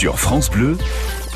Sur France Bleu,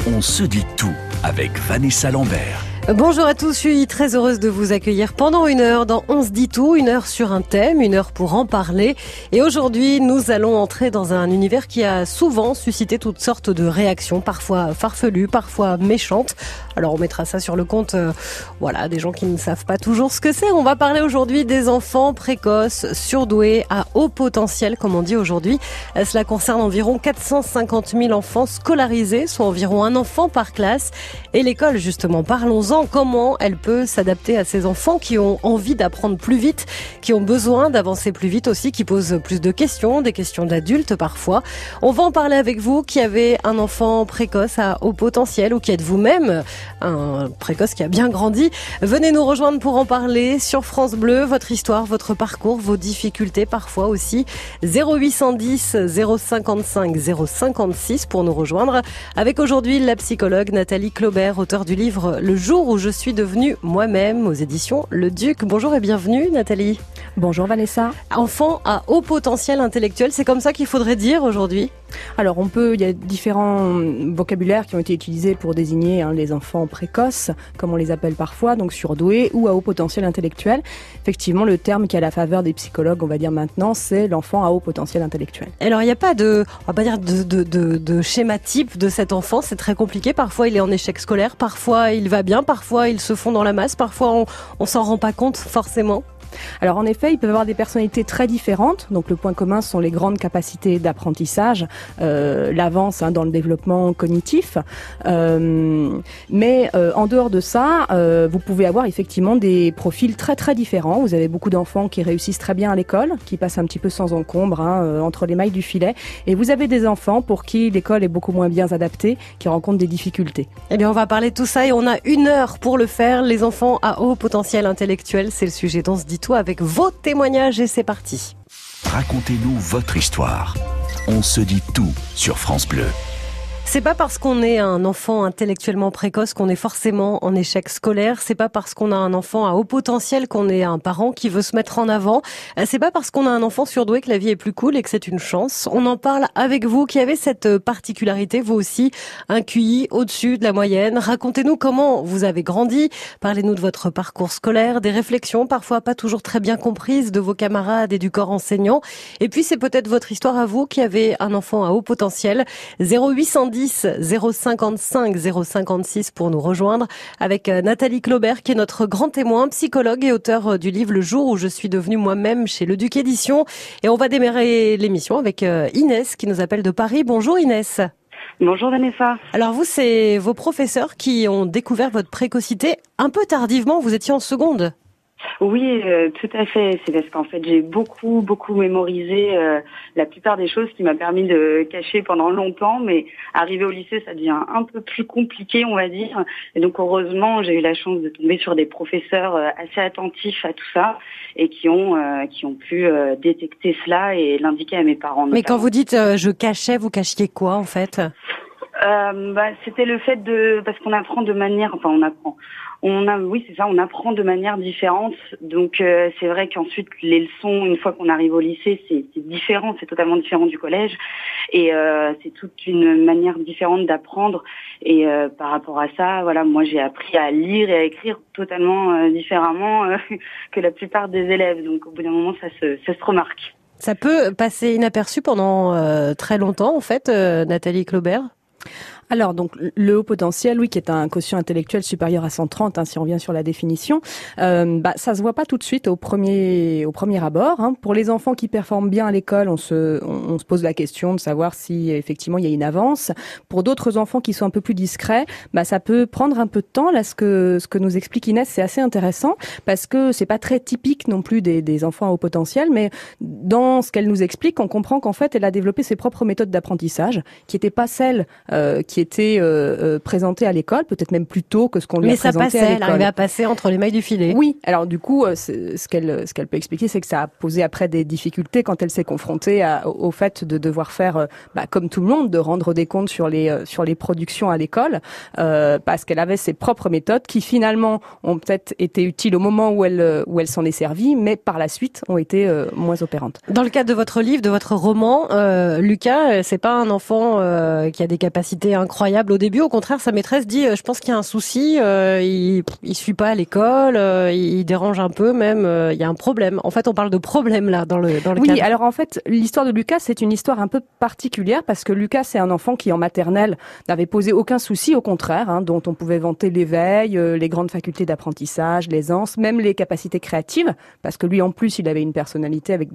on se dit tout avec Vanessa Lambert. Bonjour à tous, je suis très heureuse de vous accueillir pendant une heure dans On se dit tout, une heure sur un thème, une heure pour en parler. Et aujourd'hui, nous allons entrer dans un univers qui a souvent suscité toutes sortes de réactions, parfois farfelues, parfois méchantes. Alors on mettra ça sur le compte, euh, voilà, des gens qui ne savent pas toujours ce que c'est. On va parler aujourd'hui des enfants précoces, surdoués, à haut potentiel, comme on dit aujourd'hui. Cela concerne environ 450 000 enfants scolarisés, soit environ un enfant par classe. Et l'école, justement, parlons-en comment elle peut s'adapter à ces enfants qui ont envie d'apprendre plus vite, qui ont besoin d'avancer plus vite aussi, qui posent plus de questions, des questions d'adultes parfois. On va en parler avec vous qui avez un enfant précoce à haut potentiel ou qui êtes vous-même un précoce qui a bien grandi. Venez nous rejoindre pour en parler sur France Bleu, votre histoire, votre parcours, vos difficultés parfois aussi. 0810 055 056 pour nous rejoindre avec aujourd'hui la psychologue Nathalie Claubert, auteur du livre Le jour où je suis devenue moi-même aux éditions Le Duc. Bonjour et bienvenue Nathalie. Bonjour Vanessa. Enfant à haut potentiel intellectuel, c'est comme ça qu'il faudrait dire aujourd'hui alors on peut, il y a différents vocabulaires qui ont été utilisés pour désigner hein, les enfants précoces, comme on les appelle parfois, donc surdoués ou à haut potentiel intellectuel. Effectivement, le terme qui est à la faveur des psychologues, on va dire maintenant, c'est l'enfant à haut potentiel intellectuel. Alors il n'y a pas de, on va pas de schéma type de cet enfant, c'est très compliqué. Parfois il est en échec scolaire, parfois il va bien, parfois il se fond dans la masse, parfois on, on s'en rend pas compte forcément. Alors en effet, ils peuvent avoir des personnalités très différentes. Donc le point commun sont les grandes capacités d'apprentissage, euh, l'avance hein, dans le développement cognitif. Euh, mais euh, en dehors de ça, vous pouvez avoir effectivement des profils très très différents. Vous avez beaucoup d'enfants qui réussissent très bien à l'école, qui passent un petit peu sans encombre hein, entre les mailles du filet, et vous avez des enfants pour qui l'école est beaucoup moins bien adaptée, qui rencontrent des difficultés. Eh bien, on va parler de tout ça et on a une heure pour le faire. Les enfants à haut potentiel intellectuel, c'est le sujet dont se dit avec vos témoignages et c'est parti. Racontez-nous votre histoire. On se dit tout sur France Bleu. C'est pas parce qu'on est un enfant intellectuellement précoce qu'on est forcément en échec scolaire. C'est pas parce qu'on a un enfant à haut potentiel qu'on est un parent qui veut se mettre en avant. Euh, c'est pas parce qu'on a un enfant surdoué que la vie est plus cool et que c'est une chance. On en parle avec vous qui avez cette particularité, vous aussi, un QI au-dessus de la moyenne. Racontez-nous comment vous avez grandi. Parlez-nous de votre parcours scolaire, des réflexions parfois pas toujours très bien comprises de vos camarades et du corps enseignant. Et puis c'est peut-être votre histoire à vous qui avez un enfant à haut potentiel. 0810 055 056 pour nous rejoindre avec euh, Nathalie Claubert qui est notre grand témoin, psychologue et auteur euh, du livre Le jour où je suis devenue moi-même chez Le Duc Édition. Et on va démarrer l'émission avec euh, Inès qui nous appelle de Paris. Bonjour Inès. Bonjour Vanessa. Alors vous, c'est vos professeurs qui ont découvert votre précocité un peu tardivement. Vous étiez en seconde. Oui, euh, tout à fait. C'est parce qu'en fait, j'ai beaucoup, beaucoup mémorisé euh, la plupart des choses qui m'a permis de cacher pendant longtemps. Mais arrivé au lycée, ça devient un peu plus compliqué, on va dire. Et donc, heureusement, j'ai eu la chance de tomber sur des professeurs euh, assez attentifs à tout ça et qui ont, euh, qui ont pu euh, détecter cela et l'indiquer à mes parents. Mais quand vous dites euh, je cachais, vous cachiez quoi en fait? Euh, bah, c'était le fait de parce qu'on apprend de manière enfin on apprend on oui c'est ça on apprend de manière différente. Donc euh, c'est vrai qu'ensuite les leçons une fois qu'on arrive au lycée c'est différent c'est totalement différent du collège. Et euh, c'est toute une manière différente d'apprendre. Et euh, par rapport à ça voilà moi j'ai appris à lire et à écrire totalement différemment que la plupart des élèves. Donc au bout d'un moment ça se remarque. Ça peut passer inaperçu pendant très longtemps en fait, Nathalie Claubert? Alors, donc, le haut potentiel, oui, qui est un quotient intellectuel supérieur à 130, hein, si on revient sur la définition, euh, bah, ça se voit pas tout de suite au premier, au premier abord. Hein. Pour les enfants qui performent bien à l'école, on se, on, se pose la question de savoir si effectivement il y a une avance. Pour d'autres enfants qui sont un peu plus discrets, bah, ça peut prendre un peu de temps. Là, ce que, ce que nous explique Inès, c'est assez intéressant parce que c'est pas très typique non plus des, des enfants à haut potentiel, mais dans ce qu'elle nous explique, on comprend qu'en fait, elle a développé ses propres méthodes d'apprentissage qui n'étaient pas celles euh, qui était présenté à l'école, peut-être même plus tôt que ce qu'on lui a présenté à l'école. Mais ça passait, elle arrivait à passer entre les mailles du filet. Oui, alors du coup, ce qu'elle ce qu'elle peut expliquer, c'est que ça a posé après des difficultés quand elle s'est confrontée au fait de devoir faire, bah, comme tout le monde, de rendre des comptes sur les sur les productions à l'école, parce qu'elle avait ses propres méthodes qui finalement ont peut-être été utiles au moment où elle où elle s'en est servie, mais par la suite ont été moins opérantes. Dans le cadre de votre livre, de votre roman, euh, Lucas, c'est pas un enfant euh, qui a des capacités incroyables au début. Au contraire, sa maîtresse dit, euh, je pense qu'il y a un souci. Euh, il, il suit pas à l'école, euh, il dérange un peu même. il y a un problème. En fait, on parle de problème là dans le dans le oui, alors en fait, l'histoire de Lucas, c'est une histoire un peu particulière parce que Lucas, c'est un enfant qui en maternelle n'avait posé aucun souci, au contraire, hein, dont on pouvait vanter l'éveil, les grandes facultés d'apprentissage, l'aisance, même les capacités créatives, parce que lui en plus, il avait une personnalité avec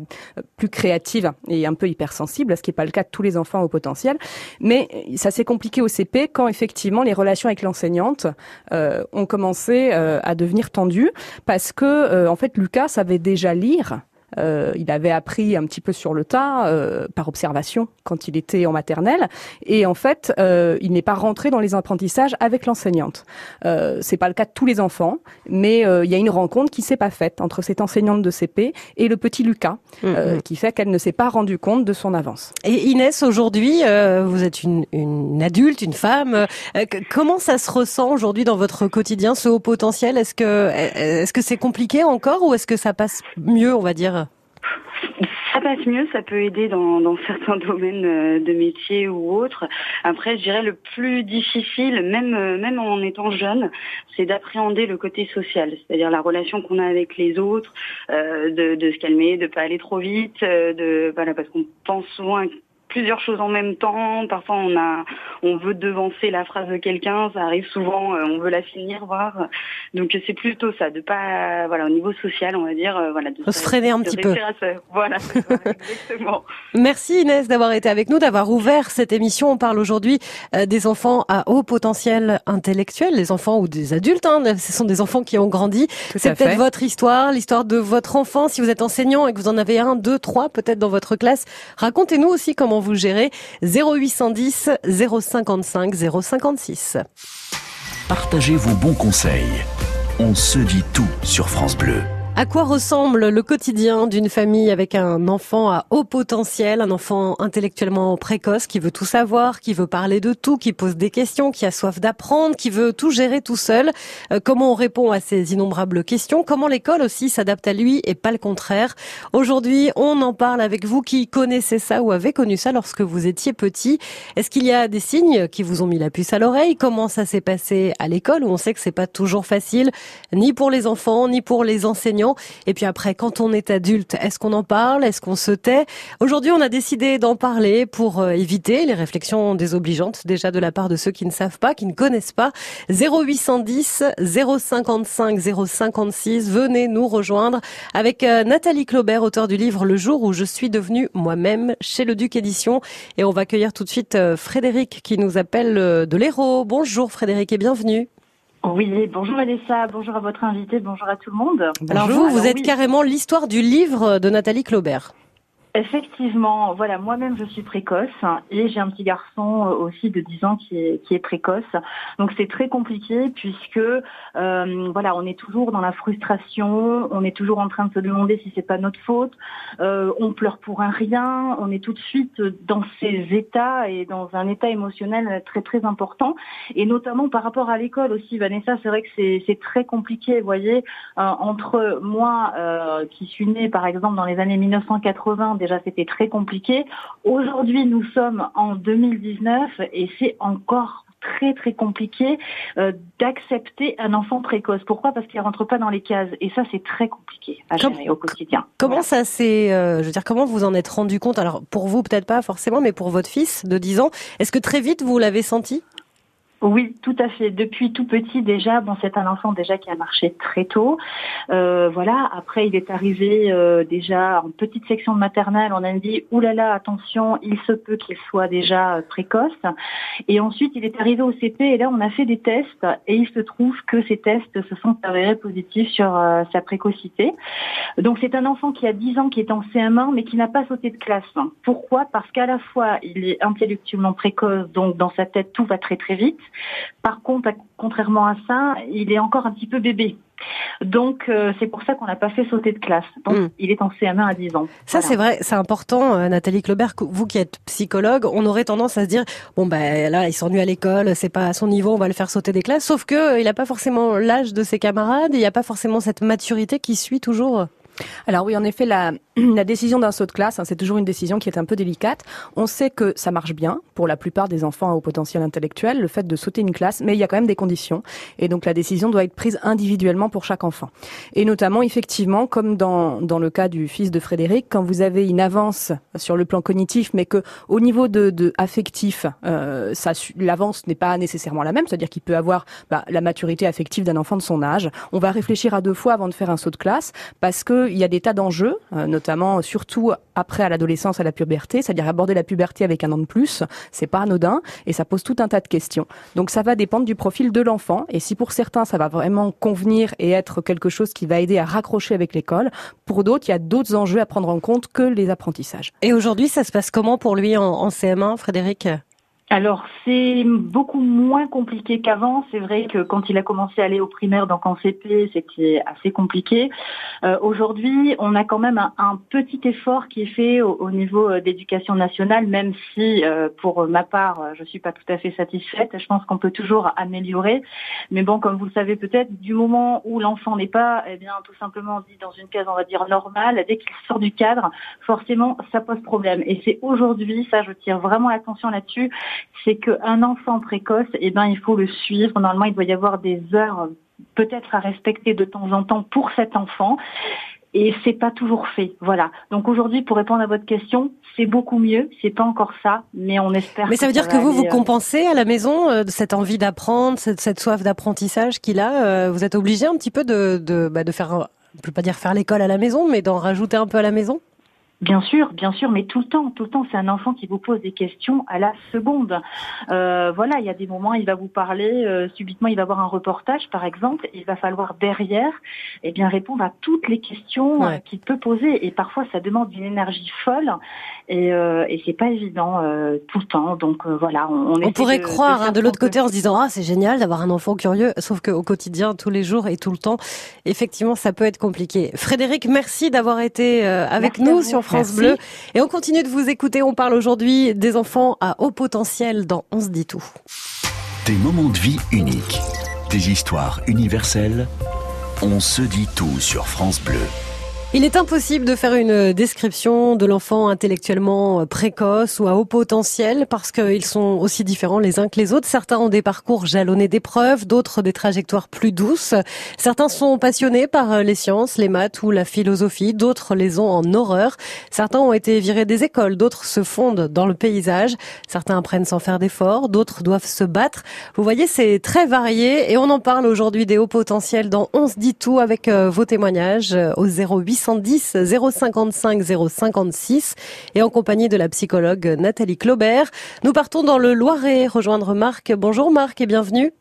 plus créative et un peu hypersensible, ce qui n'est pas le cas de tous les enfants au potentiel. Mais ça s'est compliqué au CP quand effectivement les relations avec l'enseignante euh, ont commencé euh, à devenir tendues parce que euh, en fait Lucas savait déjà lire euh, il avait appris un petit peu sur le tas, euh, par observation, quand il était en maternelle. Et en fait, euh, il n'est pas rentré dans les apprentissages avec l'enseignante. Euh, c'est pas le cas de tous les enfants, mais euh, il y a une rencontre qui s'est pas faite entre cette enseignante de CP et le petit Lucas, mm-hmm. qui fait qu'elle ne s'est pas rendue compte de son avance. Et Inès, aujourd'hui, vous êtes une, une, adulte, une femme. comment ça se ressent aujourd'hui dans votre quotidien, ce haut potentiel? Est-ce que est-ce que c'est compliqué encore ou est-ce que ça passe mieux, on va dire ça passe mieux, ça peut aider dans, certains domaines euh, de métier ou autres. Après, je dirais le plus difficile, même euh, même en étant jeune, c'est d'appréhender le côté social, c'est-à-dire la relation qu'on a avec les autres, euh, de, de, se calmer, de pas aller trop vite, de voilà parce qu'on pense souvent plusieurs choses en même temps. Parfois, on a, on veut devancer la phrase de quelqu'un. Ça arrive souvent. Euh, on veut la finir, voir. Donc, c'est plutôt ça, de pas, voilà, au niveau social, on va dire, euh, voilà, de se freiner un petit peu. Voilà, exactement. Merci Inès d'avoir été avec nous, d'avoir ouvert cette émission. On parle aujourd'hui euh, des enfants à haut potentiel intellectuel, les enfants ou des adultes. Hein, ce sont des enfants qui ont grandi. C'est peut-être votre histoire, l'histoire de votre enfant. Si vous êtes enseignant et que vous en avez un, deux, trois, peut-être dans votre classe, racontez-nous aussi comment vous gérez 0810 055 056. Partagez vos bons conseils. On se dit tout sur France Bleu. À quoi ressemble le quotidien d'une famille avec un enfant à haut potentiel, un enfant intellectuellement précoce qui veut tout savoir, qui veut parler de tout, qui pose des questions, qui a soif d'apprendre, qui veut tout gérer tout seul? Euh, Comment on répond à ces innombrables questions? Comment l'école aussi s'adapte à lui et pas le contraire? Aujourd'hui, on en parle avec vous qui connaissez ça ou avez connu ça lorsque vous étiez petit. Est-ce qu'il y a des signes qui vous ont mis la puce à l'oreille? Comment ça s'est passé à l'école où on sait que c'est pas toujours facile, ni pour les enfants, ni pour les enseignants? Et puis après, quand on est adulte, est-ce qu'on en parle? Est-ce qu'on se tait? Aujourd'hui, on a décidé d'en parler pour euh, éviter les réflexions désobligeantes déjà de la part de ceux qui ne savent pas, qui ne connaissent pas. 0810 055 056, venez nous rejoindre avec euh, Nathalie Claubert, auteur du livre Le jour où je suis devenue moi-même chez le Duc Édition. Et on va accueillir tout de suite euh, Frédéric qui nous appelle de l'Hérault. Bonjour Frédéric et bienvenue. Oui, bonjour Alessa, bonjour à votre invité, bonjour à tout le monde. Alors vous, vous êtes carrément l'histoire du livre de Nathalie Claubert. Effectivement, voilà, moi-même je suis précoce et j'ai un petit garçon euh, aussi de 10 ans qui est, qui est précoce. Donc c'est très compliqué puisque euh, voilà, on est toujours dans la frustration, on est toujours en train de se demander si c'est pas notre faute, euh, on pleure pour un rien, on est tout de suite dans ces états et dans un état émotionnel très très important et notamment par rapport à l'école aussi, Vanessa, c'est vrai que c'est très compliqué, vous voyez, euh, entre moi euh, qui suis née par exemple dans les années 1980 déjà c'était très compliqué. Aujourd'hui, nous sommes en 2019 et c'est encore très très compliqué euh, d'accepter un enfant précoce. Pourquoi? Parce qu'il rentre pas dans les cases et ça c'est très compliqué à gérer au quotidien. Comment ça c'est euh, je veux dire comment vous en êtes rendu compte? Alors pour vous peut-être pas forcément mais pour votre fils de 10 ans, est-ce que très vite vous l'avez senti? Oui, tout à fait. Depuis tout petit déjà, bon, c'est un enfant déjà qui a marché très tôt. Euh, voilà. Après, il est arrivé euh, déjà en petite section de maternelle. On a dit oulala, attention, il se peut qu'il soit déjà euh, précoce. Et ensuite, il est arrivé au CP et là, on a fait des tests et il se trouve que ces tests se sont avérés positifs sur sa précocité. Donc, c'est un enfant qui a 10 ans, qui est en CM1, mais qui n'a pas sauté de classe. Pourquoi? Parce qu'à la fois, il est intellectuellement précoce, donc dans sa tête, tout va très très vite. Par contre, contrairement à ça, il est encore un petit peu bébé. Donc euh, c'est pour ça qu'on n'a pas fait sauter de classe. Donc hmm. il est en CM1 à 10 ans. Ça c'est vrai, c'est important euh, Nathalie Claubert, vous qui êtes psychologue, on aurait tendance à se dire bon ben là il s'ennuie à l'école, c'est pas à son niveau, on va le faire sauter des classes sauf que euh, il n'a pas forcément l'âge de ses camarades, il n'y a pas forcément cette maturité qui suit toujours. Alors oui, en effet, la, la décision d'un saut de classe, hein, c'est toujours une décision qui est un peu délicate. On sait que ça marche bien pour la plupart des enfants haut potentiel intellectuel, le fait de sauter une classe, mais il y a quand même des conditions. Et donc la décision doit être prise individuellement pour chaque enfant. Et notamment, effectivement, comme dans, dans le cas du fils de Frédéric, quand vous avez une avance sur le plan cognitif, mais que au niveau de, de affectif, euh, l'avance n'est pas nécessairement la même, c'est-à-dire qu'il peut avoir bah, la maturité affective d'un enfant de son âge. On va réfléchir à deux fois avant de faire un saut de classe, parce que il y a des tas d'enjeux, euh, notamment surtout après à l'adolescence, à la puberté, c'est-à-dire aborder la puberté avec un an de plus, c'est pas anodin et ça pose tout un tas de questions. Donc ça va dépendre du profil de l'enfant et si pour certains ça va vraiment convenir et être quelque chose qui va aider à raccrocher avec l'école, pour d'autres il y a d'autres enjeux à prendre en compte que les apprentissages. Et aujourd'hui ça se passe comment pour lui en CM1, Frédéric? Alors c'est beaucoup moins compliqué qu'avant. C'est vrai que quand il a commencé à aller au primaire, donc en CP, c'était assez compliqué. Euh, aujourd'hui, on a quand même un, petit effort qui est fait au, niveau euh, d'éducation nationale, même si euh, pour ma part, je suis pas tout à fait satisfaite. Je pense qu'on peut toujours améliorer. Mais bon, comme vous le savez peut-être, du moment où l'enfant n'est pas, eh bien, tout simplement dit dans une case, on va dire normale, dès qu'il sort du cadre, forcément, ça pose problème. Et c'est aujourd'hui, ça, je tire vraiment l'attention là-dessus c'est qu'un enfant précoce, eh ben, il faut le suivre. Normalement, il doit y avoir des heures peut-être à respecter de temps en temps pour cet enfant. Et c'est pas toujours fait, voilà. Donc aujourd'hui, pour répondre à votre question, c'est beaucoup mieux. C'est pas encore ça, mais on espère. Mais ça veut dire que vous vous euh, compensez à la maison euh, de cette envie d'apprendre, cette, soif d'apprentissage qu'il a. Euh, vous êtes obligé un petit peu de de, bah, de faire, je peux pas dire faire l'école à la maison, mais d'en rajouter un peu à la maison? Bien sûr, bien sûr, mais tout le temps, tout le temps, c'est un enfant qui vous pose des questions à la seconde. Euh, voilà, il y a des moments, il va vous parler, euh, subitement, il va avoir un reportage, par exemple, il va falloir derrière, eh bien, répondre à toutes les questions euh, qu'il peut poser, et parfois, ça demande une énergie folle, et, euh, et c'est pas évident euh, tout le temps. Donc voilà, on, on pourrait croire de, hein, de l'autre côté en se disant ah c'est génial d'avoir un enfant curieux, sauf qu'au quotidien, tous les jours et tout le temps, effectivement, ça peut être compliqué. Frédéric, merci d'avoir été avec nous sur France Bleu. Et on continue de vous écouter. On parle aujourd'hui des enfants à haut potentiel dans On se dit tout. Des moments de vie uniques. Des histoires universelles. On se dit tout sur France Bleu. Il est impossible de faire une description de l'enfant intellectuellement précoce ou à haut potentiel parce qu'ils sont aussi différents les uns que les autres. Certains ont des parcours jalonnés d'épreuves, d'autres des trajectoires plus douces. Certains sont passionnés par les sciences, les maths ou la philosophie, d'autres les ont en horreur. Certains ont été virés des écoles, d'autres se fondent dans le paysage. Certains apprennent sans faire d'efforts, d'autres doivent se battre. Vous voyez, c'est très varié et on en parle aujourd'hui des hauts potentiels dans On se dit tout avec euh, vos témoignages au 08 810 055 056 et en compagnie de la psychologue Nathalie Claubert. Nous partons dans le Loiret rejoindre Marc. Bonjour Marc et bienvenue.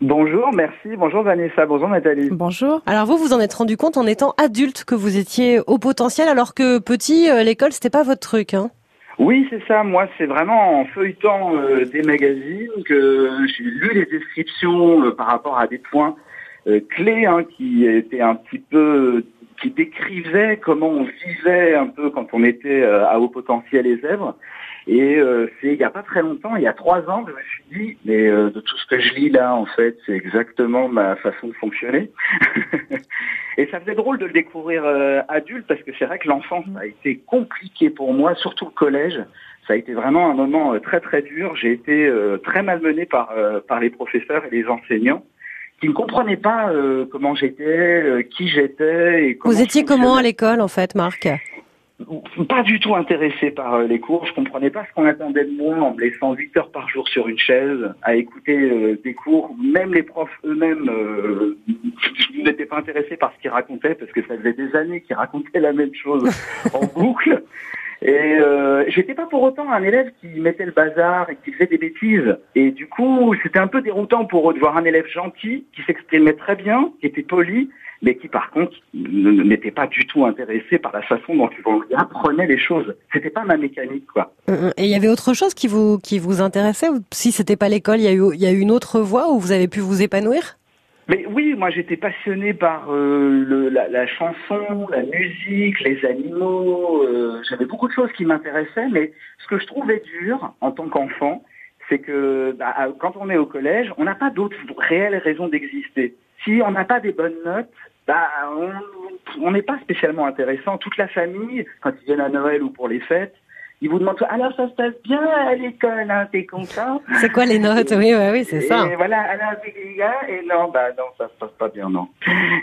Bonjour, merci. Bonjour Vanessa. Bonjour Nathalie. Bonjour. Alors vous, vous en êtes rendu compte en étant adulte que vous étiez au potentiel alors que petit, euh, l'école, c'était pas votre truc, hein oui, c'est ça. Moi, c'est vraiment en feuilletant euh, des magazines que j'ai lu les descriptions euh, par rapport à des points clés hein, qui étaient un petit peu qui décrivait comment on vivait un peu quand on était euh, à haut potentiel et zèbre. Et euh, c'est il n'y a pas très longtemps, il y a trois ans, je me suis dit, mais euh, de tout ce que je lis là, en fait, c'est exactement ma façon de fonctionner. et ça faisait drôle de le découvrir adulte parce que c'est vrai que l'enfance a été compliqué pour moi, surtout le collège. Ça a été vraiment un moment très très dur. J'ai été très malmené par par les professeurs et les enseignants qui ne comprenaient pas euh, comment j'étais, euh, qui j'étais. Vous étiez comment à l'école en fait, Marc? Pas du tout intéressé par euh, les cours. Je comprenais pas ce qu'on attendait de moi en me laissant 8 heures par jour sur une chaise à écouter euh, des cours. Même les profs eux-mêmes euh, n'étaient pas intéressés par ce qu'ils racontaient parce que ça faisait des années qu'ils racontaient la même chose en boucle. Et euh, j'étais pas pour autant un élève qui mettait le bazar et qui faisait des bêtises. Et du coup, c'était un peu déroutant pour eux de voir un élève gentil, qui s'exprimait très bien, qui était poli, mais qui par contre n'était pas du tout intéressé par la façon dont il apprenait les choses. C'était pas ma mécanique, quoi. Et il y avait autre chose qui vous qui vous intéressait Si c'était pas l'école, il y a eu il y a eu une autre voie où vous avez pu vous épanouir? Mais oui, moi j'étais passionné par euh, le, la, la, chanson, la musique, les animaux. Euh, J'avais beaucoup de choses qui m'intéressaient, mais ce que je trouvais dur en tant qu'enfant, c'est que bah, quand on est au collège, on n'a pas d'autres réelles raisons d'exister. Si on n'a pas des bonnes notes, bah, on n'est pas spécialement intéressant. Toute la famille, quand ils viennent à Noël ou pour les fêtes, ils vous demandent alors ça se passe bien à l'école, hein, t'es content? C'est quoi les notes? Oui, oui, oui, c'est ça. Et voilà, alors et non, bah non, ça se passe pas bien, non.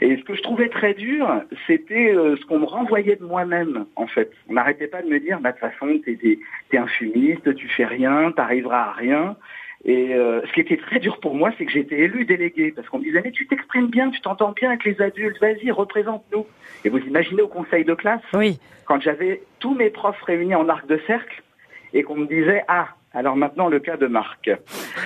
Et ce que je trouvais très dur, c'était euh, ce qu'on me renvoyait de moi-même, en fait. On n'arrêtait pas de me dire, bah de toute façon, t'es es, un fumiste, tu fais rien, t'arriveras à rien. Et euh, ce qui était très dur pour moi, c'est que j'étais élu délégué, parce qu'on me disait, mais tu t'exprimes bien, tu t'entends bien avec les adultes, vas-y, représente-nous. Et vous imaginez au conseil de classe, oui. quand j'avais tous mes profs réunis en arc de cercle, et qu'on me disait, ah, alors maintenant le cas de Marc.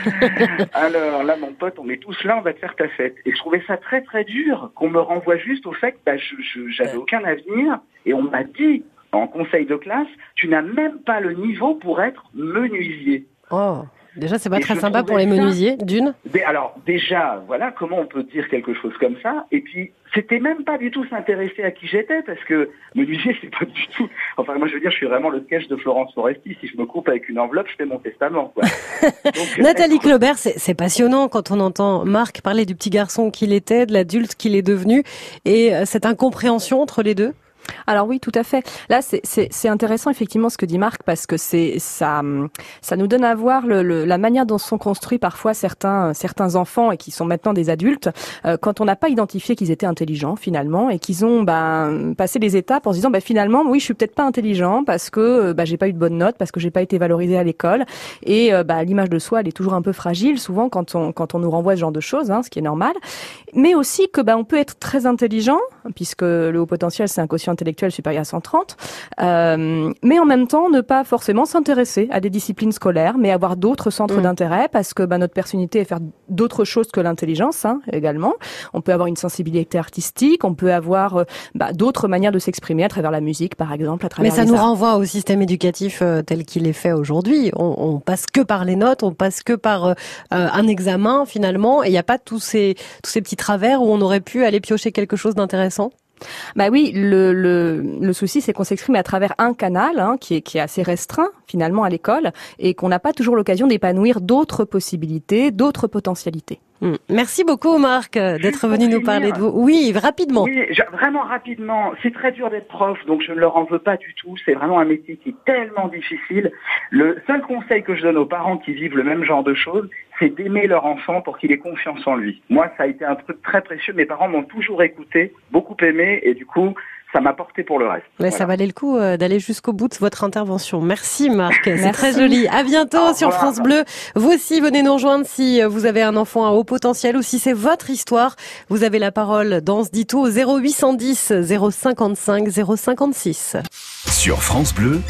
alors là, mon pote, on est tous là, on va te faire ta fête. Et je trouvais ça très très dur qu'on me renvoie juste au fait que bah, je j'avais aucun avenir, et on m'a dit en conseil de classe, tu n'as même pas le niveau pour être menuisier. Oh. Déjà, c'est pas très sympa pour les menuisiers, d'une. Alors, déjà, voilà, comment on peut dire quelque chose comme ça Et puis, c'était même pas du tout s'intéresser à qui j'étais, parce que menuisier, c'est pas du tout. Enfin, moi, je veux dire, je suis vraiment le sketch de Florence Foresti. Si je me coupe avec une enveloppe, je fais mon testament. Quoi. Donc, Nathalie Claubert, c'est passionnant quand on entend Marc parler du petit garçon qu'il était, de l'adulte qu'il est devenu, et euh, cette incompréhension entre les deux? Alors oui, tout à fait. Là, c'est intéressant effectivement ce que dit Marc parce que c'est ça, ça nous donne à voir le, la manière dont sont construits parfois certains certains enfants et qui sont maintenant des adultes euh, quand on n'a pas identifié qu'ils étaient intelligents finalement et qu'ils ont ben, passé les étapes en se disant ben, finalement oui je suis peut-être pas intelligent parce que ben, j'ai pas eu de bonnes notes parce que j'ai pas été valorisé à l'école et ben, l'image de soi elle est toujours un peu fragile souvent quand on quand on nous renvoie ce genre de choses, hein, ce qui est normal, mais aussi que on peut être très intelligent puisque le haut potentiel c'est un quotient intellectuel supérieur à 130, euh, mais en même temps ne pas forcément s'intéresser à des disciplines scolaires, mais avoir d'autres centres mm. d'intérêt parce que bah, notre personnalité est faire d'autres choses que l'intelligence hein, également. On peut avoir une sensibilité artistique, on peut avoir euh, bah, d'autres manières de s'exprimer à travers la musique, par exemple, à travers. Mais ça nous renvoie au système éducatif euh, tel qu'il est fait aujourd'hui. On, on, passe que par les notes, on passe que par euh, un examen finalement, et il n'y a pas tous ces tous ces petits travers où on aurait pu aller piocher quelque chose d'intéressant. Bah oui, le, le, le souci, c'est qu'on s'exprime à travers un canal hein, qui, est, qui est assez restreint finalement à l'école et qu'on n'a pas toujours l'occasion d'épanouir d'autres possibilités, d'autres potentialités. Hmm. Merci beaucoup Marc d'être venu nous parler de vous. Oui, rapidement. Oui, vraiment rapidement. C'est très dur d'être prof, donc je ne leur en veux pas du tout. C'est vraiment un métier qui est tellement difficile. Le seul conseil que je donne aux parents qui vivent le même genre de choses, c'est d'aimer leur enfant pour qu'il ait confiance en lui. Moi, ça a été un truc très précieux. Mes parents m'ont toujours écouté, beaucoup aimé, et du coup, ça m'a porté pour le reste. Mais ça valait le coup euh, d'aller jusqu'au bout de votre intervention. Merci Marc, c'est très joli. À bientôt sur France Bleu. Vous aussi venez nous rejoindre si euh, vous avez un enfant à haut potentiel ou si c'est votre histoire. Vous avez la parole dans ce dito 0810 055 056. Sur France Bleu,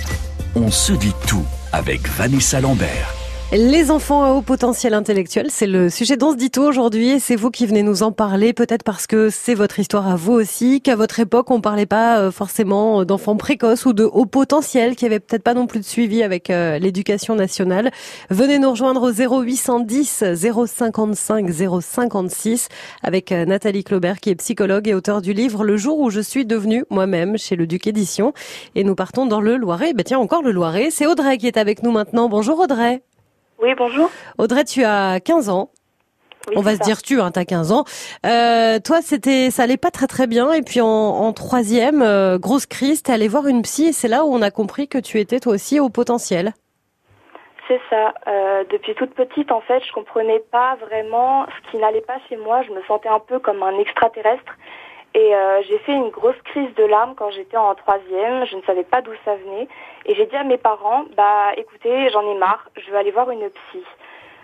on se dit tout avec Vanessa Lambert. Les enfants à haut potentiel intellectuel, c'est le sujet dont se dit tout aujourd'hui et c'est vous qui venez nous en parler, peut-être parce que c'est votre histoire à vous aussi, qu'à votre époque on parlait pas euh, forcément d'enfants précoces ou de haut potentiel, qui avait peut-être pas non plus de suivi avec euh, l'éducation nationale. Venez nous rejoindre au 0810 055 056 avec euh, Nathalie Claubert qui est psychologue et auteur du livre Le jour où je suis devenue moi-même chez le Duc Édition et nous partons dans le Loiret. Ben tiens encore le Loiret, c'est Audrey qui est avec nous maintenant. Bonjour Audrey. Oui, bonjour. Audrey, tu as 15 ans. On va se dire tu, hein, t'as 15 ans. Euh, toi, c'était, ça allait pas très très bien. Et puis en, troisième, euh, grosse crise, t'es allé voir une psy et c'est là où on a compris que tu étais toi aussi au potentiel. C'est ça. Euh, depuis toute petite, en fait, je comprenais pas vraiment ce qui n'allait pas chez moi. Je me sentais un peu comme un extraterrestre. Et euh, j'ai fait une grosse crise de larmes quand j'étais en troisième. Je ne savais pas d'où ça venait. Et j'ai dit à mes parents, bah écoutez, j'en ai marre, je vais aller voir une psy.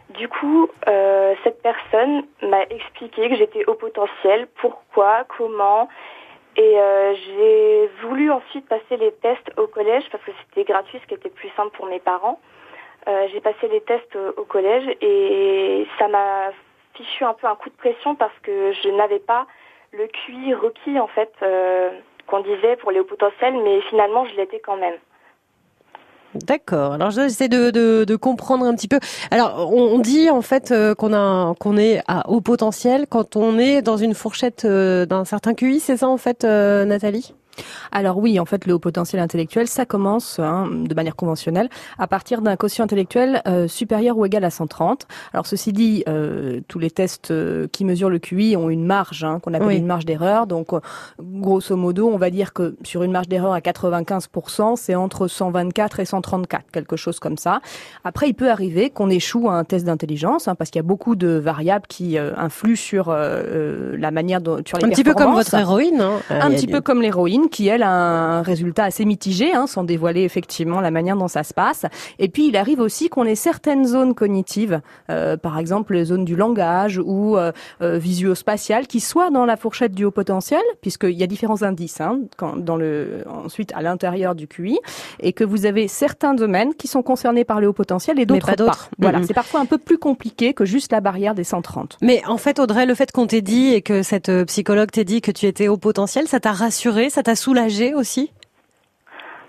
Du coup, euh, cette personne m'a expliqué que j'étais au potentiel, pourquoi, comment? Et euh, j'ai voulu ensuite passer les tests au collège parce que c'était gratuit, ce qui était plus simple pour mes parents. Euh, j'ai passé les tests au collège et ça m'a fichu un peu un coup de pression parce que je n'avais pas le QI requis en fait euh, qu'on disait pour les hauts potentiels, mais finalement je l'étais quand même. D'accord. Alors j'essaie de, de, de, comprendre un petit peu. Alors on, dit en fait euh, qu'on a qu'on est à haut potentiel quand on est dans une fourchette euh, d'un certain QI, c'est ça en fait, Nathalie? Alors oui, en fait, le haut potentiel intellectuel, ça commence hein, de manière conventionnelle à partir d'un quotient intellectuel euh, supérieur ou égal à 130. Alors ceci dit, euh, tous les tests euh, qui mesurent le QI ont une marge hein, qu'on appelle une marge d'erreur. Donc grosso modo, on va dire que sur une marge d'erreur à 95%, c'est entre 124 et 134, quelque chose comme ça. Après, il peut arriver qu'on échoue à un test d'intelligence hein, parce qu'il y a beaucoup de variables qui influent sur la manière dont sur les un petit peu comme votre héroïne. Hein. Un petit peu comme l'héroïne qui elle a un résultat assez mitigé, hein, sans dévoiler effectivement la manière dont ça se passe. Et puis il arrive aussi qu'on ait certaines zones cognitives, euh, par exemple les zones du langage ou euh, euh, visuospatiales, qui soient dans la fourchette du haut potentiel, puisqu'il y a différents indices hein, quand, dans le, ensuite à l'intérieur du QI, et que vous avez certains domaines qui sont concernés par le haut potentiel et d'autres pas. pas. Voilà, c'est parfois un peu plus compliqué que juste la barrière des 130. Mais en fait, Audrey, le fait qu'on t'ait dit et que cette psychologue t'ait dit que tu étais haut potentiel, ça t'a rassuré, ça t'a soulagé aussi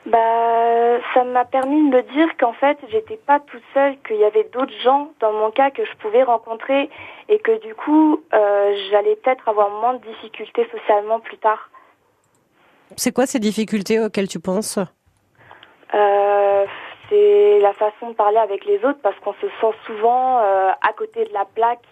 bah, ça m'a permis de me dire qu'en fait, j'étais pas toute seule, qu'il y avait d'autres gens dans mon cas que je pouvais rencontrer et que du coup, euh, j'allais peut-être avoir moins de difficultés socialement plus tard. C'est quoi ces difficultés auxquelles tu penses? Euh, C'est la façon de parler avec les autres parce qu'on se sent souvent euh, à côté de la plaque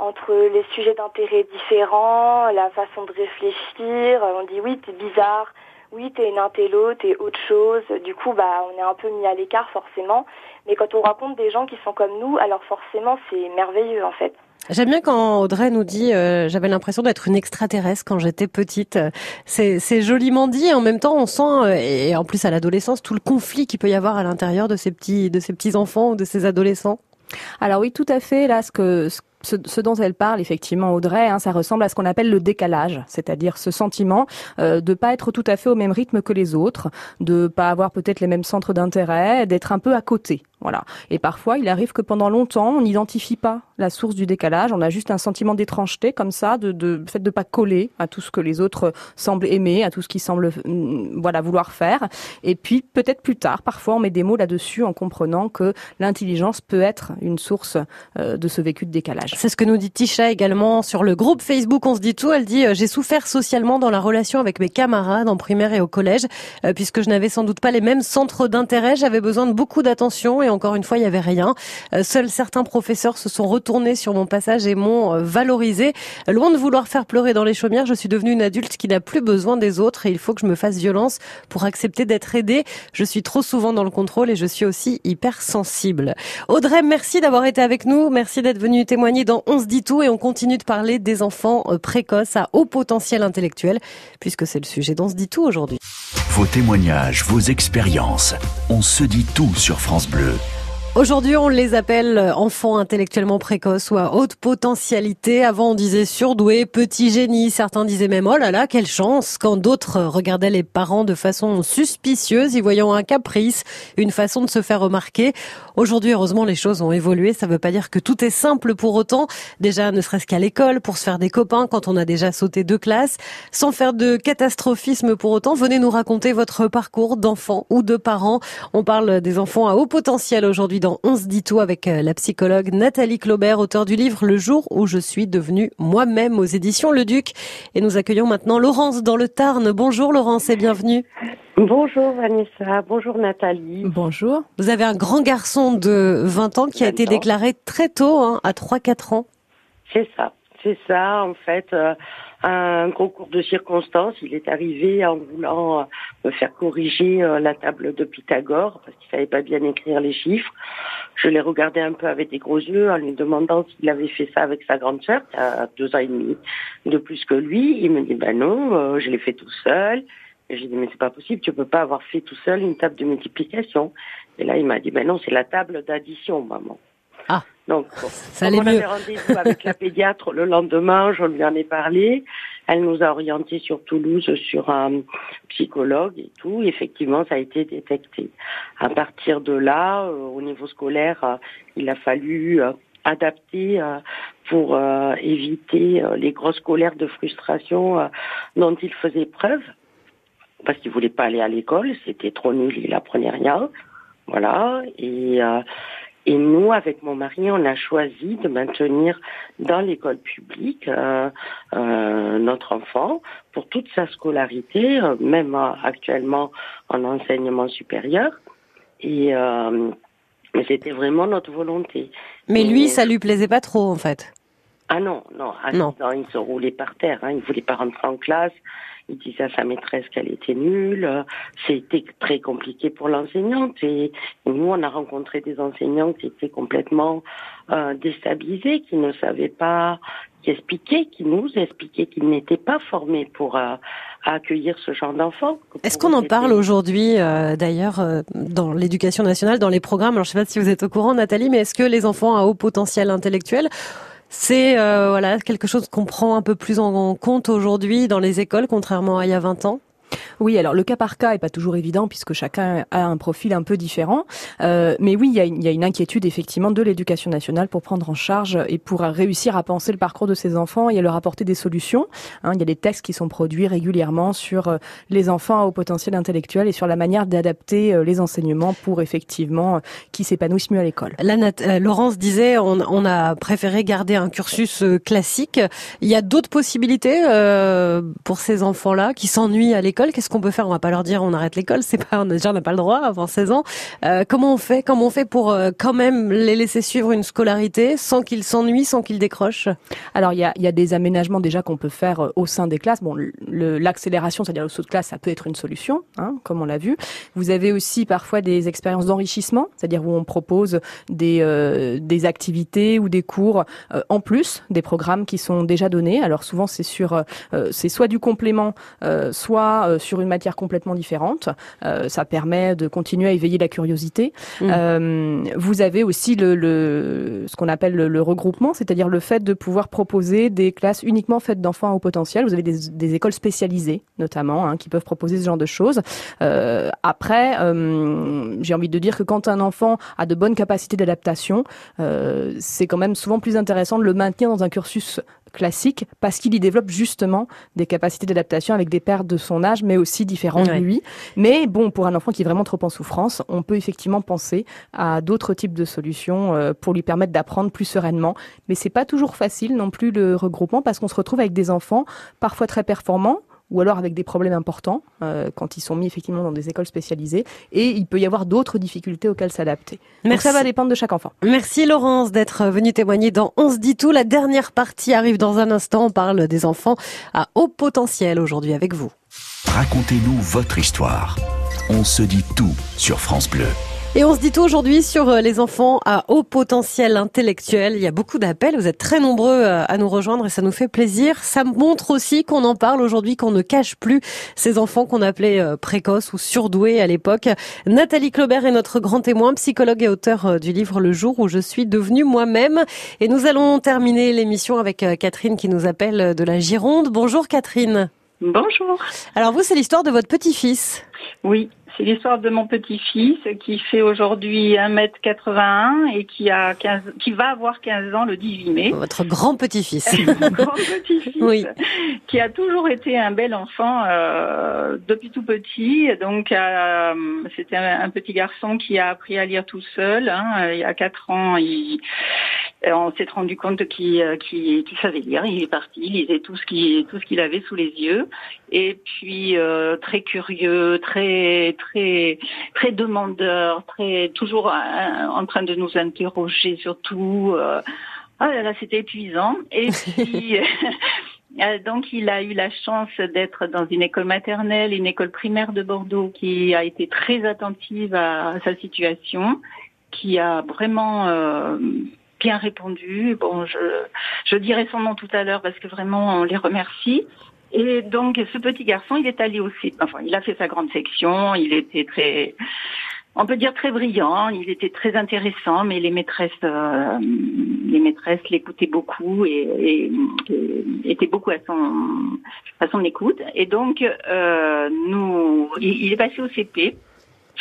entre les sujets d'intérêt différents, la façon de réfléchir. On dit oui, t'es bizarre, oui, t'es une intello, t'es autre chose. Du coup, bah, on est un peu mis à l'écart forcément. Mais quand on rencontre des gens qui sont comme nous, alors forcément, c'est merveilleux en fait. J'aime bien quand Audrey nous dit euh, j'avais l'impression d'être une extraterrestre quand j'étais petite. C'est, c'est joliment dit. En même temps, on sent euh, et en plus à l'adolescence tout le conflit qu'il peut y avoir à l'intérieur de ces petits de ces petits enfants ou de ces adolescents. Alors oui, tout à fait. Là, ce que ce, dont elle parle, effectivement, Audrey, hein, ça ressemble à ce qu'on appelle le décalage, c'est-à-dire ce sentiment euh, de pas être tout à fait au même rythme que les autres, de pas avoir peut-être les mêmes centres d'intérêt, d'être un peu à côté. Voilà. Et parfois, il arrive que pendant longtemps, on n'identifie pas la source du décalage. On a juste un sentiment d'étrangeté comme ça, de, de fait de pas coller à tout ce que les autres semblent aimer, à tout ce qu'ils semblent mm, vouloir faire. Et puis peut-être plus tard, parfois, on met des mots là-dessus en comprenant que l'intelligence peut être une source euh, de ce vécu de décalage. C'est ce que nous dit Tisha également sur le groupe Facebook. On se dit tout. Elle dit euh, j'ai souffert socialement dans la relation avec mes camarades en primaire et au collège, euh, puisque je n'avais sans doute pas les mêmes centres d'intérêt. J'avais besoin de beaucoup d'attention et encore une fois, il n'y avait rien. Euh, seuls certains professeurs se sont retournés sur mon passage et m'ont valorisé. Loin de vouloir faire pleurer dans les chaumières, je suis devenue une adulte qui n'a plus besoin des autres et il faut que je me fasse violence pour accepter d'être aidée. Je suis trop souvent dans le contrôle et je suis aussi hyper sensible. Audrey, merci d'avoir été avec nous. Merci d'être venue témoigner dans On se dit tout et on continue de parler des enfants euh, précoces à haut potentiel intellectuel puisque c'est le sujet d'On se dit tout aujourd'hui. Vos témoignages, vos expériences. On se dit tout sur France Bleu. Aujourd'hui, on les appelle enfants intellectuellement précoces ou à haute potentialité. Avant, on disait surdoué, petit génie. Certains disaient même oh là là, quelle chance. Quand d'autres regardaient les parents de façon suspicieuse, y voyant un caprice, une façon de se faire remarquer. Aujourd'hui, heureusement, les choses ont évolué. Ça ne veut pas dire que tout est simple pour autant. Déjà, ne serait-ce qu'à l'école, pour se faire des copains quand on a déjà sauté deux classes. Sans faire de catastrophisme pour autant, venez nous raconter votre parcours d'enfant ou de parents. On parle des enfants à haut potentiel aujourd'hui dans On se dit tout avec euh, la psychologue Nathalie Claubert, auteur du livre Le jour où je suis devenue moi-même aux éditions Le Duc. Et nous accueillons maintenant Laurence dans le Tarn. Bonjour Laurence et bienvenue. Bonjour Vanessa, bonjour Nathalie. Bonjour. Vous avez un grand garçon de 20 ans qui a été déclaré très tôt, hein, à 3-4 ans. C'est ça, c'est ça en fait. Euh, un concours de circonstances. Il est arrivé en voulant me faire corriger la table de Pythagore parce qu'il savait pas bien écrire les chiffres. Je l'ai regardé un peu avec des gros yeux en lui demandant s'il avait fait ça avec sa grande sœur, qui a deux ans et demi de plus que lui. Il me dit ben non, je l'ai fait tout seul. J'ai dit, mais c'est pas possible, tu peux pas avoir fait tout seul une table de multiplication. Et là, il m'a dit, ben non, c'est la table d'addition, maman. Ah. Donc, ça allait on avait rendez-vous avec la pédiatre le lendemain, je lui en ai parlé. Elle nous a orientés sur Toulouse sur un psychologue et tout. Effectivement, ça a été détecté. À partir de là, euh, au niveau scolaire, euh, il a fallu euh, adapter pour éviter les grosses colères de frustration dont il faisait preuve parce qu'il voulait pas aller à l'école, c'était trop nul, il apprenait rien. Voilà. Et, et nous, avec mon mari, on a choisi de maintenir dans l'école publique euh, euh, notre enfant pour toute sa scolarité, même actuellement en enseignement supérieur. Et mais c'était vraiment notre volonté. Mais lui, ça lui plaisait pas trop, en fait. Ah non, non, ah, non. il se roulait par terre. Hein. Il voulait pas rentrer en classe. Il disait à sa maîtresse qu'elle était nulle. C'était très compliqué pour l'enseignante. Et nous, on a rencontré des enseignants qui étaient complètement euh, déstabilisés, qui ne savaient pas, qui expliquaient, qui nous expliquaient qu'ils n'étaient pas formés pour euh, accueillir ce genre d'enfants. Est-ce qu'on en parle aujourd'hui, euh, d'ailleurs, euh, dans l'éducation nationale, dans les programmes? Alors, je ne sais pas si vous êtes au courant, Nathalie, mais est-ce que les enfants à haut potentiel intellectuel c'est euh, voilà quelque chose qu'on prend un peu plus en compte aujourd'hui dans les écoles, contrairement à il y a 20 ans. Oui, alors le cas par cas est pas toujours évident puisque chacun a un profil un peu différent. Euh, mais oui, il y, a une, y, a une inquiétude effectivement de l'éducation nationale pour prendre en charge et pour réussir à penser le parcours de ces enfants et à leur apporter des solutions. Hein, il y a des textes qui sont produits régulièrement sur euh, les enfants au potentiel intellectuel et sur la manière d'adapter euh, les enseignements pour effectivement euh, qu'ils s'épanouissent mieux à l'école. Laurence disait, on, on, a préféré garder un cursus classique. Il y a d'autres possibilités pour ces enfants-là qui s'ennuient à l'école Qu'est-ce qu'on peut faire? On va pas leur dire on arrête l'école, c'est pas on déjà n'a pas le droit avant 16 ans. Euh, comment on fait Comment on fait pour euh, quand même les laisser suivre une scolarité sans qu'ils s'ennuient, sans qu'ils décrochent? Alors il y a, y a, des aménagements déjà qu'on peut faire euh, au sein des classes. Bon, l'accélération, c'est-à-dire le saut de classe, ça peut être une solution, hein, comme on l'a vu. Vous avez aussi parfois des expériences d'enrichissement, c'est-à-dire où on propose des euh, des activités ou des cours en plus des programmes qui sont déjà donnés. Alors souvent c'est sur c'est soit du complément, soit euh, sur une matière complètement différente. Euh, ça permet de continuer à éveiller la curiosité. Mmh. Euh, vous avez aussi le, le ce qu'on appelle le, regroupement, c'est-à-dire le fait de pouvoir proposer des classes uniquement faites d'enfants au potentiel. Vous avez des, des écoles spécialisées, notamment, hein, qui peuvent proposer ce genre de choses. Euh, après, euh, j'ai envie de dire que quand un enfant a de bonnes capacités d'adaptation, euh, c'est quand même souvent plus intéressant de le maintenir dans un cursus classique parce qu'il y développe justement des capacités d'adaptation avec des pères de son âge mais aussi différents de lui. Mais bon, pour un enfant qui est vraiment trop en souffrance, on peut effectivement penser à d'autres types de solutions euh, pour lui permettre d'apprendre plus sereinement. Mais c'est pas toujours facile non plus le regroupement parce qu'on se retrouve avec des enfants parfois très performants ou alors avec des problèmes importants euh, quand ils sont mis effectivement dans des écoles spécialisées. Et il peut y avoir d'autres difficultés auxquelles s'adapter. Donc ça va dépendre de chaque enfant. Merci Laurence d'être venue témoigner dans On se dit tout. La dernière partie arrive dans un instant. On parle des enfants à haut potentiel aujourd'hui avec vous. Racontez-nous votre histoire. On se dit tout sur France Bleu. Et on se dit tout aujourd'hui sur euh, les enfants à haut potentiel intellectuel. Il y a beaucoup d'appels, vous êtes très nombreux euh, à nous rejoindre et ça nous fait plaisir. Ça montre aussi qu'on en parle aujourd'hui, qu'on ne cache plus ces enfants qu'on appelait euh, précoces ou surdoués à l'époque. Nathalie Claubert est notre grand témoin, psychologue et auteur du livre Le jour où je suis devenue moi-même. Et nous allons terminer l'émission avec Catherine qui nous appelle de la Gironde. Bonjour Catherine. Bonjour. Alors vous, c'est l'histoire de votre petit-fils. Oui, c'est l'histoire de mon petit-fils qui fait aujourd'hui 1m81 et qui a 15, qui va avoir 15 ans le 18 mai. Votre grand petit-fils. grand petit-fils. oui. Qui a toujours été un bel enfant euh, depuis tout petit. Donc euh, c'était un, petit garçon qui a appris à lire tout seul. Hein. Il y a 4 ans, il, on s'est rendu compte qu'il euh, savait lire. Il est parti, il lisait tout ce qu'il tout ce qu'il avait sous les yeux. Et puis euh, très curieux, très très très demandeur, très toujours euh, en train de nous interroger sur tout. Euh, ah là là, c'était épuisant. Et puis donc il a eu la chance d'être dans une école maternelle, une école primaire de Bordeaux qui a été très attentive à, sa situation, qui a vraiment euh, bien répondu. Bon, je, je dirai son nom tout à l'heure parce que vraiment on les remercie. Et donc ce petit garçon, il est allé aussi, enfin il a fait sa grande section, il était très on peut dire très brillant, il était très intéressant, mais les maîtresses, euh, les maîtresses l'écoutaient beaucoup et, étaient beaucoup à son à son écoute. Et donc, euh, nous, il, est passé au CP.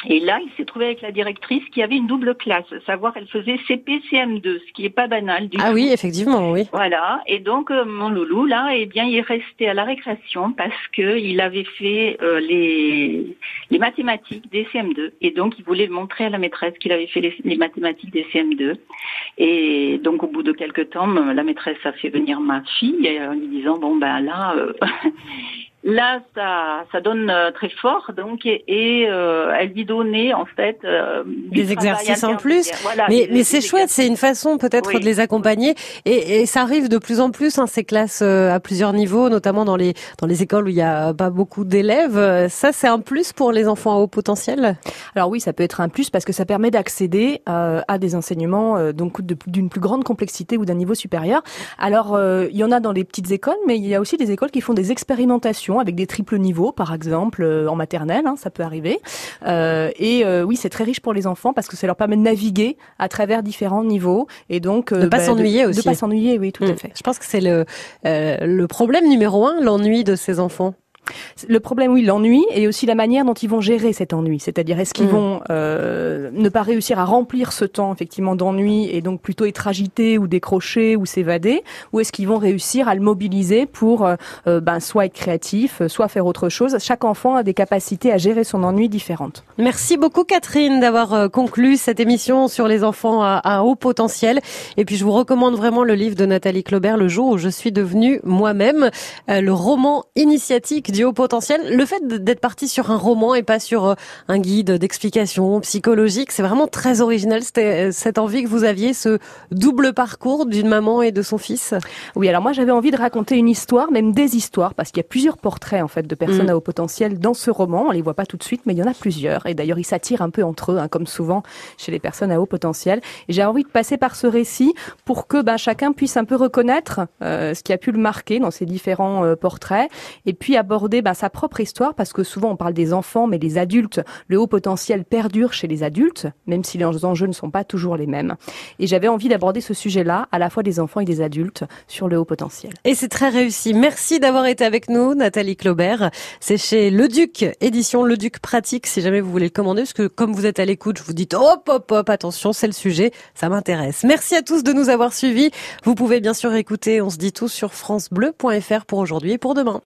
Et là, il s'est trouvé avec la directrice qui avait une double classe, savoir elle faisait CP CM2, ce qui est pas banal du Ah oui, effectivement, oui. Voilà. Et donc euh, mon loulou là, eh bien, il est resté à la récréation parce que il avait fait euh, les les mathématiques des CM2 et donc il voulait montrer à la maîtresse qu'il avait fait les, mathématiques des CM2. Et donc au bout de quelques temps, la maîtresse a fait venir ma fille en lui disant bon ben là euh, Là, ça, ça donne euh, très fort, donc et, euh, elle lui donnait en fait euh, des exercices en plus. mais mais c'est chouette, c'est une façon peut-être de les accompagner et, et, ça arrive de plus en plus hein, ces classes à plusieurs niveaux, notamment dans les dans les écoles où il y a pas beaucoup d'élèves. Ça, c'est un plus pour les enfants à haut potentiel? Alors oui, ça peut être un plus parce que ça permet d'accéder à des enseignements donc d'une plus grande complexité ou d'un niveau supérieur. Alors il y en a dans les petites écoles, mais il y a aussi des écoles qui font des expérimentations avec des triples niveaux, par exemple, euh, en maternelle, hein, ça peut arriver. Euh, et euh, oui, c'est très riche pour les enfants parce que ça leur permet de naviguer à travers différents niveaux et donc de pas bah, s'ennuyer aussi. De pas s'ennuyer, oui, tout à hmm. fait. Je pense que c'est le le problème numéro un, l'ennui de ces enfants. Le problème, oui, l'ennui et aussi la manière dont ils vont gérer cet ennui. C'est-à-dire, est-ce qu'ils mm. vont euh, ne pas réussir à remplir ce temps effectivement d'ennui et donc plutôt être agités ou décrocher ou s'évader, ou est-ce qu'ils vont réussir à le mobiliser pour euh, euh, ben, soit être créatif, soit faire autre chose? Chaque enfant a des capacités à gérer son ennui différentes. Merci beaucoup Catherine d'avoir conclu cette émission sur les enfants à, à, haut potentiel. Et puis je vous recommande vraiment le livre de Nathalie Claubert, Le jour où je suis devenue moi-même, le roman initiatique potentiel. Le fait d'être parti sur un roman et pas sur euh, un guide d'explication psychologique, c'est vraiment très original. C'était euh, cette envie que vous aviez, ce double parcours d'une maman et de son fils. Oui, alors moi j'avais envie de raconter une histoire, même des histoires, parce qu'il y a plusieurs portraits en fait de personnes mm. à haut potentiel dans ce roman. On les voit pas tout de suite, mais il y en a plusieurs. Et d'ailleurs, ils s'attirent un peu entre eux, hein, comme souvent chez les personnes à haut potentiel. Et j'ai envie de passer par ce récit pour que ben, chacun puisse un peu reconnaître euh, ce qui a pu le marquer dans ces différents portraits, et puis aborder bah, sa propre histoire, parce que souvent on parle des enfants, mais les adultes, le haut potentiel perdure chez les adultes, même si les enjeux ne sont pas toujours les mêmes. Et j'avais envie d'aborder ce sujet-là, à la fois des enfants et des adultes, sur le haut potentiel. Et c'est très réussi. Merci d'avoir été avec nous, Nathalie Claubert. C'est chez Le Duc, édition Le Duc Pratique, si jamais vous voulez le commander, parce que comme vous êtes à l'écoute, je vous dis hop, hop, hop, attention, c'est le sujet, ça m'intéresse. Merci à tous de nous avoir suivis. Vous pouvez bien sûr écouter On se dit tout sur francebleu.fr pour aujourd'hui et pour demain.